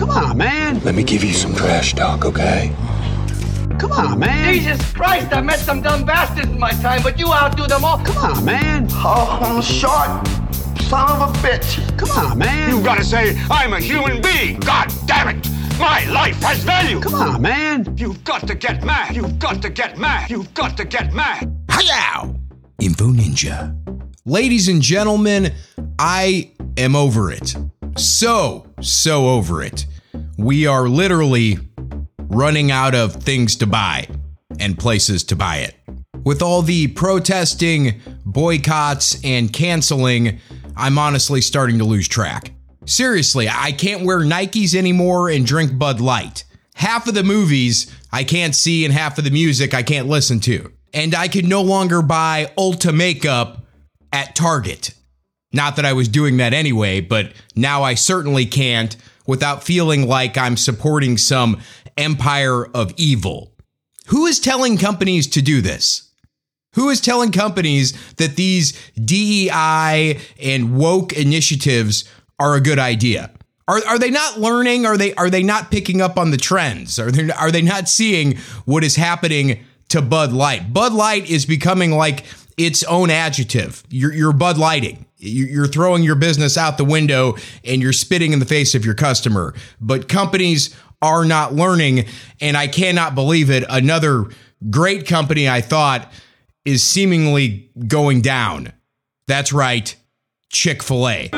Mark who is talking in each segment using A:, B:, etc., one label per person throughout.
A: Come on, man.
B: Let me give you some trash talk, okay?
A: Come on, man.
C: Jesus Christ, I met some dumb bastards in my time, but you outdo them all.
A: Come on, man.
D: Oh, I'm short son of a bitch.
A: Come on, man.
E: You gotta say, I'm a human being. God damn it. My life has value.
A: Come on, man.
E: You've got to get mad. You've got to get mad. You've got to get mad.
F: Hiyow! Info Ninja. Ladies and gentlemen, I am over it. So, so over it. We are literally running out of things to buy and places to buy it. With all the protesting, boycotts, and canceling, I'm honestly starting to lose track. Seriously, I can't wear Nikes anymore and drink Bud Light. Half of the movies I can't see, and half of the music I can't listen to. And I can no longer buy Ulta makeup at Target. Not that I was doing that anyway, but now I certainly can't without feeling like I'm supporting some empire of evil. Who is telling companies to do this? Who is telling companies that these DEI and woke initiatives are a good idea? Are, are they not learning? Are they are they not picking up on the trends? Are they are they not seeing what is happening to Bud Light? Bud Light is becoming like its own adjective. You're, you're Bud Lighting. You're throwing your business out the window and you're spitting in the face of your customer. But companies are not learning, and I cannot believe it. Another great company I thought is seemingly going down. That's right, Chick fil A.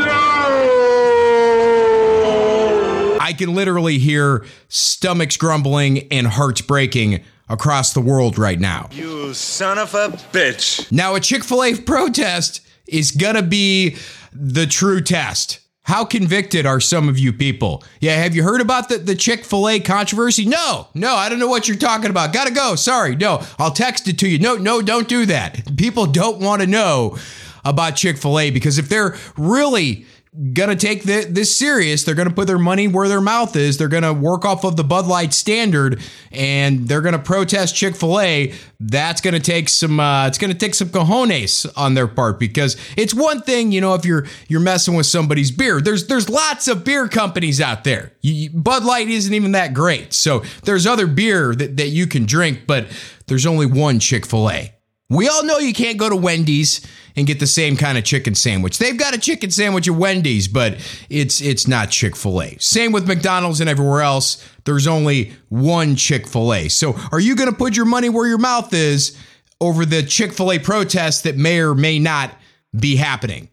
F: I can literally hear stomachs grumbling and hearts breaking across the world right now.
G: You son of a bitch.
F: Now, a Chick fil A protest is going to be the true test. How convicted are some of you people? Yeah, have you heard about the, the Chick fil A controversy? No, no, I don't know what you're talking about. Gotta go. Sorry. No, I'll text it to you. No, no, don't do that. People don't want to know about Chick fil A because if they're really gonna take the, this serious. They're gonna put their money where their mouth is. They're gonna work off of the Bud Light standard, and they're gonna protest Chick Fil A. That's gonna take some. Uh, it's gonna take some cojones on their part because it's one thing, you know, if you're you're messing with somebody's beer. There's there's lots of beer companies out there. You, Bud Light isn't even that great, so there's other beer that that you can drink, but there's only one Chick Fil A. We all know you can't go to Wendy's and get the same kind of chicken sandwich. They've got a chicken sandwich at Wendy's, but it's it's not Chick-fil-A. Same with McDonald's and everywhere else. There's only one Chick-fil-A. So, are you going to put your money where your mouth is over the Chick-fil-A protest that may or may not be happening?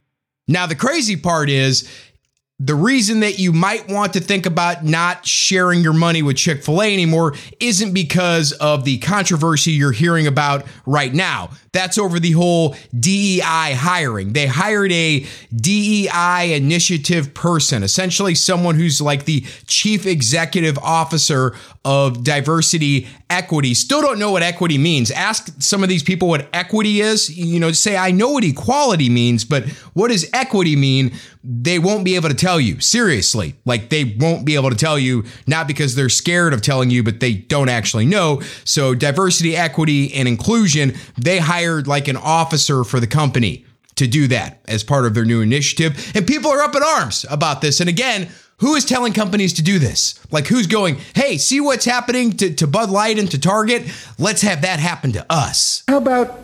F: Now, the crazy part is the reason that you might want to think about not sharing your money with Chick fil A anymore isn't because of the controversy you're hearing about right now. That's over the whole DEI hiring. They hired a DEI initiative person, essentially someone who's like the chief executive officer of diversity equity. Still don't know what equity means. Ask some of these people what equity is. You know, say, I know what equality means, but what does equity mean? They won't be able to tell you. Seriously. Like they won't be able to tell you, not because they're scared of telling you, but they don't actually know. So, diversity, equity, and inclusion, they hired like an officer for the company to do that as part of their new initiative. And people are up in arms about this. And again, who is telling companies to do this? Like, who's going, hey, see what's happening to, to Bud Light and to Target? Let's have that happen to us.
D: How about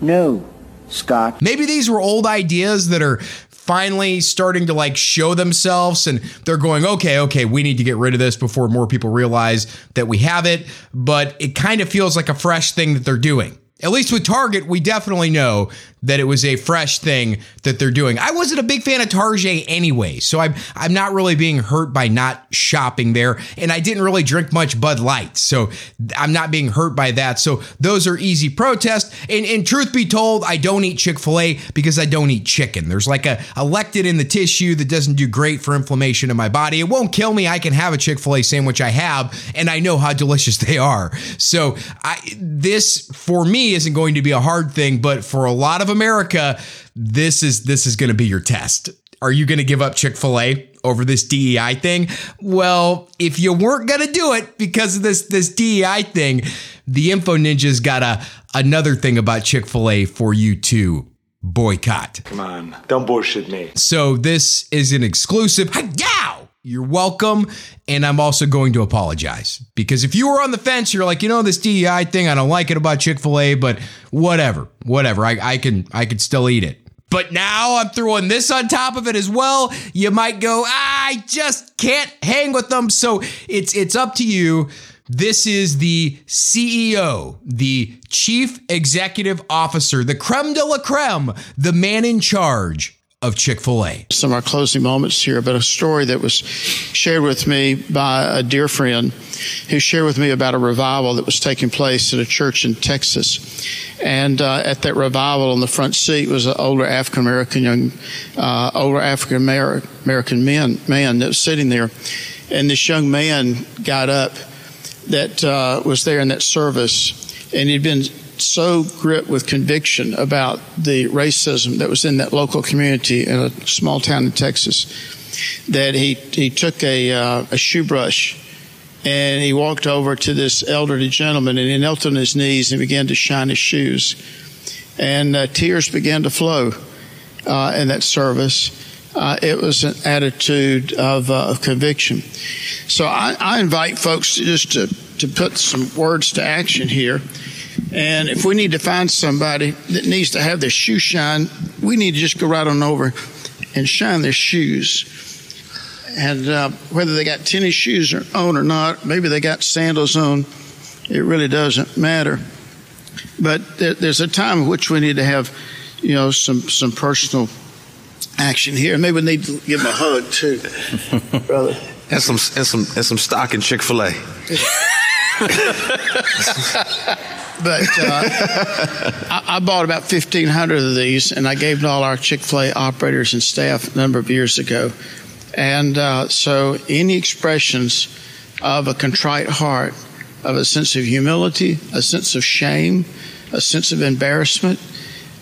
D: no, Scott?
F: Maybe these were old ideas that are finally starting to like show themselves and they're going, okay, okay, we need to get rid of this before more people realize that we have it. But it kind of feels like a fresh thing that they're doing. At least with Target, we definitely know that it was a fresh thing that they're doing. I wasn't a big fan of Target anyway, so I'm I'm not really being hurt by not shopping there, and I didn't really drink much Bud Light, so I'm not being hurt by that. So those are easy protests. And, and truth be told, I don't eat Chick Fil A because I don't eat chicken. There's like a, a lectin in the tissue that doesn't do great for inflammation in my body. It won't kill me. I can have a Chick Fil A sandwich. I have, and I know how delicious they are. So I this for me isn't going to be a hard thing, but for a lot of America, this is this is going to be your test. Are you going to give up Chick-fil-A over this DEI thing? Well, if you weren't going to do it because of this this DEI thing, the Info Ninjas got a another thing about Chick-fil-A for you to boycott.
G: Come on, don't bullshit me.
F: So this is an exclusive. Yow! You're welcome. And I'm also going to apologize because if you were on the fence, you're like, you know, this DEI thing, I don't like it about Chick fil A, but whatever, whatever. I, I can, I can still eat it. But now I'm throwing this on top of it as well. You might go, I just can't hang with them. So it's, it's up to you. This is the CEO, the chief executive officer, the creme de la creme, the man in charge of Chick fil A.
H: Some of our closing moments here, but a story that was shared with me by a dear friend who shared with me about a revival that was taking place at a church in Texas. And uh, at that revival, on the front seat was an older African American young, uh, older African American man, man that was sitting there. And this young man got up that uh, was there in that service, and he'd been so gripped with conviction about the racism that was in that local community in a small town in Texas that he he took a uh, a shoe brush and he walked over to this elderly gentleman and he knelt on his knees and began to shine his shoes and uh, tears began to flow uh, in that service. Uh, it was an attitude of, uh, of conviction. So I, I invite folks just to, to put some words to action here. And if we need to find somebody that needs to have their shoe shine, we need to just go right on over and shine their shoes. And uh, whether they got tennis shoes on or not, maybe they got sandals on, it really doesn't matter. But there, there's a time in which we need to have, you know, some some personal action here. Maybe we need to give them a hug too, brother.
G: And some and some and some stock in Chick Fil A.
H: but uh, I, I, bought about 1,500 of these, and I gave to all our Chick fil A operators and staff a number of years ago. And uh, so, any expressions of a contrite heart, of a sense of humility, a sense of shame, a sense of embarrassment,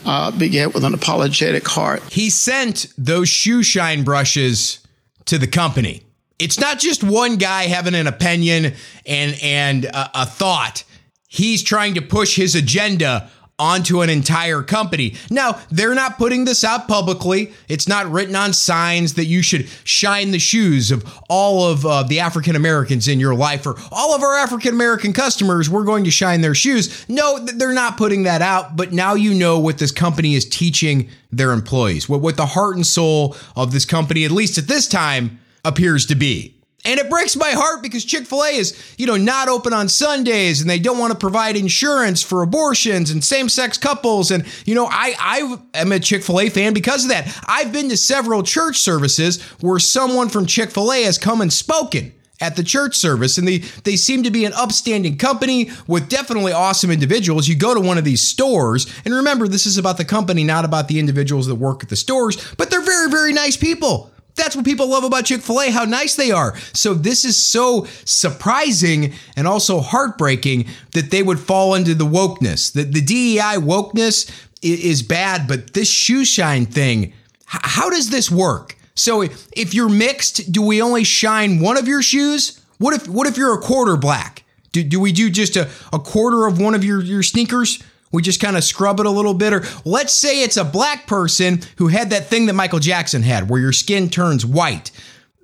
H: uh, beget with an apologetic heart.
F: He sent those shoe shine brushes to the company. It's not just one guy having an opinion and and a, a thought. He's trying to push his agenda onto an entire company. Now, they're not putting this out publicly. It's not written on signs that you should shine the shoes of all of uh, the African Americans in your life or all of our African American customers. We're going to shine their shoes. No, they're not putting that out, but now you know what this company is teaching their employees, what, what the heart and soul of this company, at least at this time, appears to be. And it breaks my heart because Chick fil A is, you know, not open on Sundays and they don't want to provide insurance for abortions and same sex couples. And, you know, I, I am a Chick fil A fan because of that. I've been to several church services where someone from Chick fil A has come and spoken at the church service and they they seem to be an upstanding company with definitely awesome individuals you go to one of these stores and remember this is about the company not about the individuals that work at the stores but they're very very nice people that's what people love about Chick fil A, how nice they are. So, this is so surprising and also heartbreaking that they would fall into the wokeness. The, the DEI wokeness is bad, but this shoe shine thing, how does this work? So, if you're mixed, do we only shine one of your shoes? What if, what if you're a quarter black? Do, do we do just a, a quarter of one of your, your sneakers? We just kind of scrub it a little bit. Or let's say it's a black person who had that thing that Michael Jackson had where your skin turns white.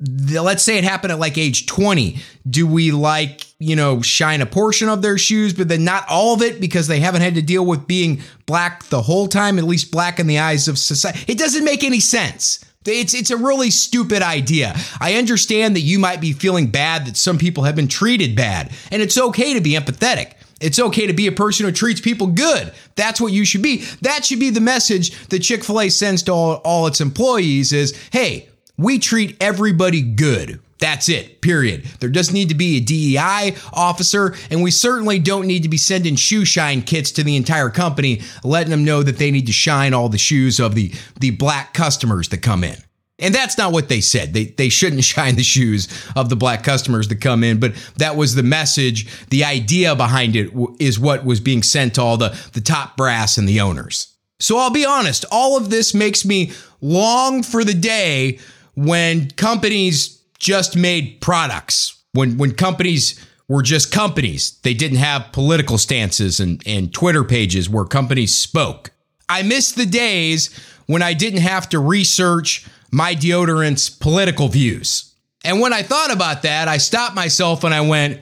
F: Let's say it happened at like age 20. Do we like, you know, shine a portion of their shoes, but then not all of it because they haven't had to deal with being black the whole time, at least black in the eyes of society? It doesn't make any sense. It's it's a really stupid idea. I understand that you might be feeling bad that some people have been treated bad, and it's okay to be empathetic. It's okay to be a person who treats people good. That's what you should be. That should be the message that Chick fil A sends to all, all its employees is hey, we treat everybody good. That's it, period. There doesn't need to be a DEI officer, and we certainly don't need to be sending shoe shine kits to the entire company, letting them know that they need to shine all the shoes of the, the black customers that come in. And that's not what they said. They, they shouldn't shine the shoes of the black customers that come in, but that was the message. The idea behind it is what was being sent to all the, the top brass and the owners. So I'll be honest, all of this makes me long for the day when companies just made products, when, when companies were just companies. They didn't have political stances and, and Twitter pages where companies spoke. I miss the days when I didn't have to research my deodorant's political views. And when I thought about that, I stopped myself and I went,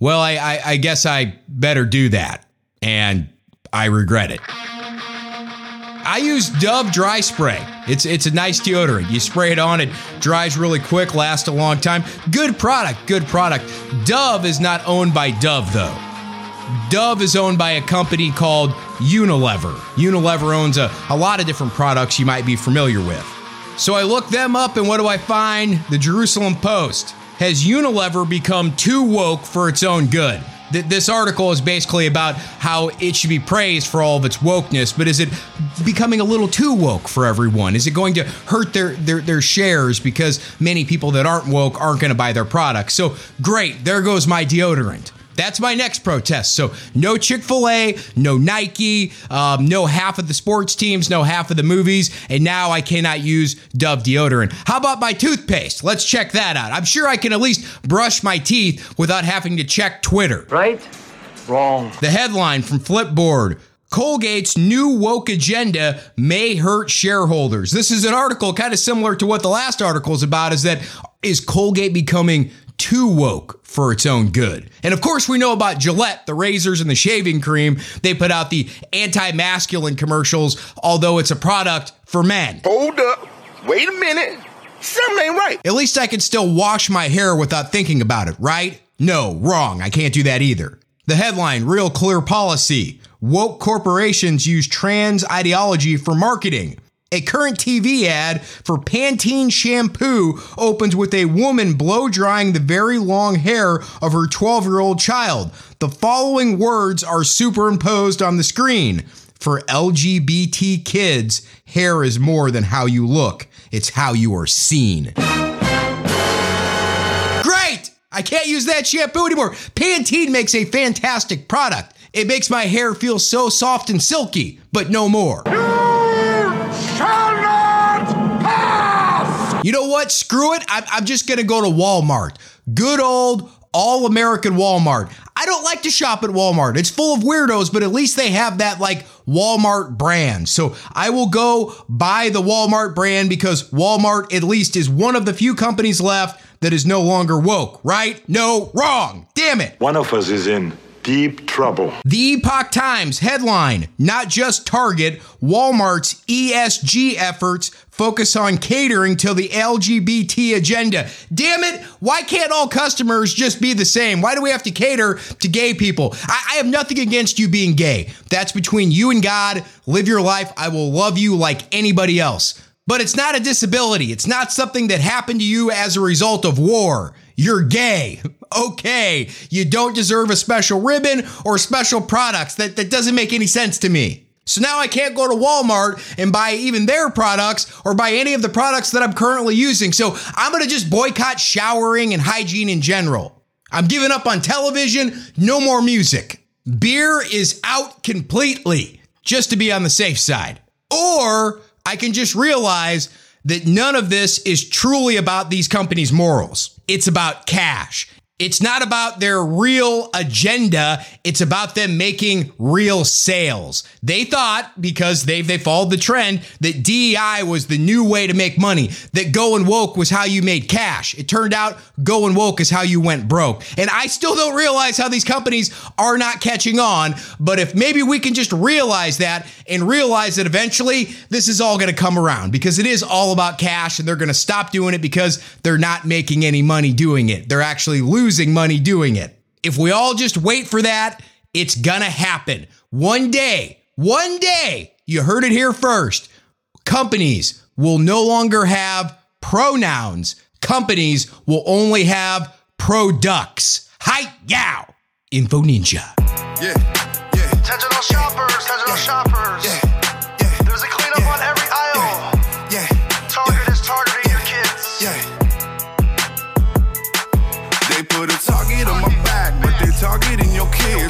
F: well, I, I, I guess I better do that. And I regret it. I use Dove Dry Spray. It's it's a nice deodorant. You spray it on, it dries really quick, lasts a long time. Good product, good product. Dove is not owned by Dove though. Dove is owned by a company called Unilever. Unilever owns a, a lot of different products you might be familiar with. So I look them up, and what do I find? The Jerusalem Post. Has Unilever become too woke for its own good? Th- This article is basically about how it should be praised for all of its wokeness, but is it becoming a little too woke for everyone? Is it going to hurt their, their, their shares because many people that aren't woke aren't going to buy their products? So, great, there goes my deodorant. That's my next protest. So no Chick Fil A, no Nike, um, no half of the sports teams, no half of the movies, and now I cannot use Dove deodorant. How about my toothpaste? Let's check that out. I'm sure I can at least brush my teeth without having to check Twitter.
C: Right? Wrong.
F: The headline from Flipboard. Colgate's new woke agenda may hurt shareholders. This is an article kind of similar to what the last article is about is that is Colgate becoming too woke for its own good? And of course, we know about Gillette, the razors and the shaving cream. They put out the anti masculine commercials, although it's a product for men.
D: Hold up. Wait a minute. Something ain't right.
F: At least I can still wash my hair without thinking about it, right? No, wrong. I can't do that either. The headline Real Clear Policy Woke corporations use trans ideology for marketing. A current TV ad for Pantene shampoo opens with a woman blow drying the very long hair of her 12 year old child. The following words are superimposed on the screen. For LGBT kids, hair is more than how you look, it's how you are seen. Great! I can't use that shampoo anymore. Pantene makes a fantastic product. It makes my hair feel so soft and silky, but no more. You know what? Screw it. I'm, I'm just going to go to Walmart. Good old all American Walmart. I don't like to shop at Walmart. It's full of weirdos, but at least they have that like Walmart brand. So I will go buy the Walmart brand because Walmart at least is one of the few companies left that is no longer woke, right? No, wrong. Damn it.
I: One of us is in deep trouble.
F: The Epoch Times headline Not just Target, Walmart's ESG efforts focus on catering to the LGBT agenda. Damn it, why can't all customers just be the same? Why do we have to cater to gay people? I, I have nothing against you being gay. That's between you and God. Live your life. I will love you like anybody else. But it's not a disability. It's not something that happened to you as a result of war. You're gay. Okay, you don't deserve a special ribbon or special products. That, that doesn't make any sense to me. So now I can't go to Walmart and buy even their products or buy any of the products that I'm currently using. So I'm going to just boycott showering and hygiene in general. I'm giving up on television, no more music. Beer is out completely, just to be on the safe side. Or I can just realize that none of this is truly about these companies' morals. It's about cash. It's not about their real agenda. It's about them making real sales. They thought, because they they followed the trend, that DEI was the new way to make money, that going woke was how you made cash. It turned out going woke is how you went broke. And I still don't realize how these companies are not catching on. But if maybe we can just realize that and realize that eventually this is all going to come around because it is all about cash and they're going to stop doing it because they're not making any money doing it. They're actually losing money doing it. If we all just wait for that, it's going to happen. One day, one day, you heard it here first. Companies will no longer have pronouns. Companies will only have products. Hi, yow. Info Ninja.
D: Yeah, yeah.
J: Attention all shoppers, attention all shoppers.
D: Yeah, yeah.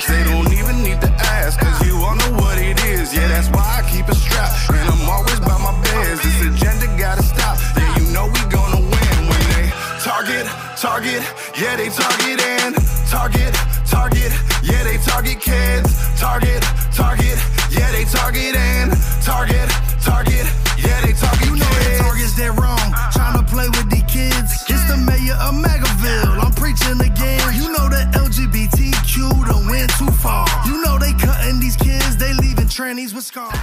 D: They don't even need to ask, cause you all know what it is. Yeah, that's why I keep a strap, and I'm always by my beds. This agenda gotta stop. Yeah, you know we gonna win when they target, target. Yeah, they target and target, target. Yeah, they target kids. Target, target. Yeah, they target and target, target. Yeah, they target
K: You know
D: kids.
K: target's that wrong. Trying to play with the kids.
D: The mayor of Magaville. I'm preaching again. You know the LGBTQ done went too far. You know they cutting these kids, they leaving trannies with scars.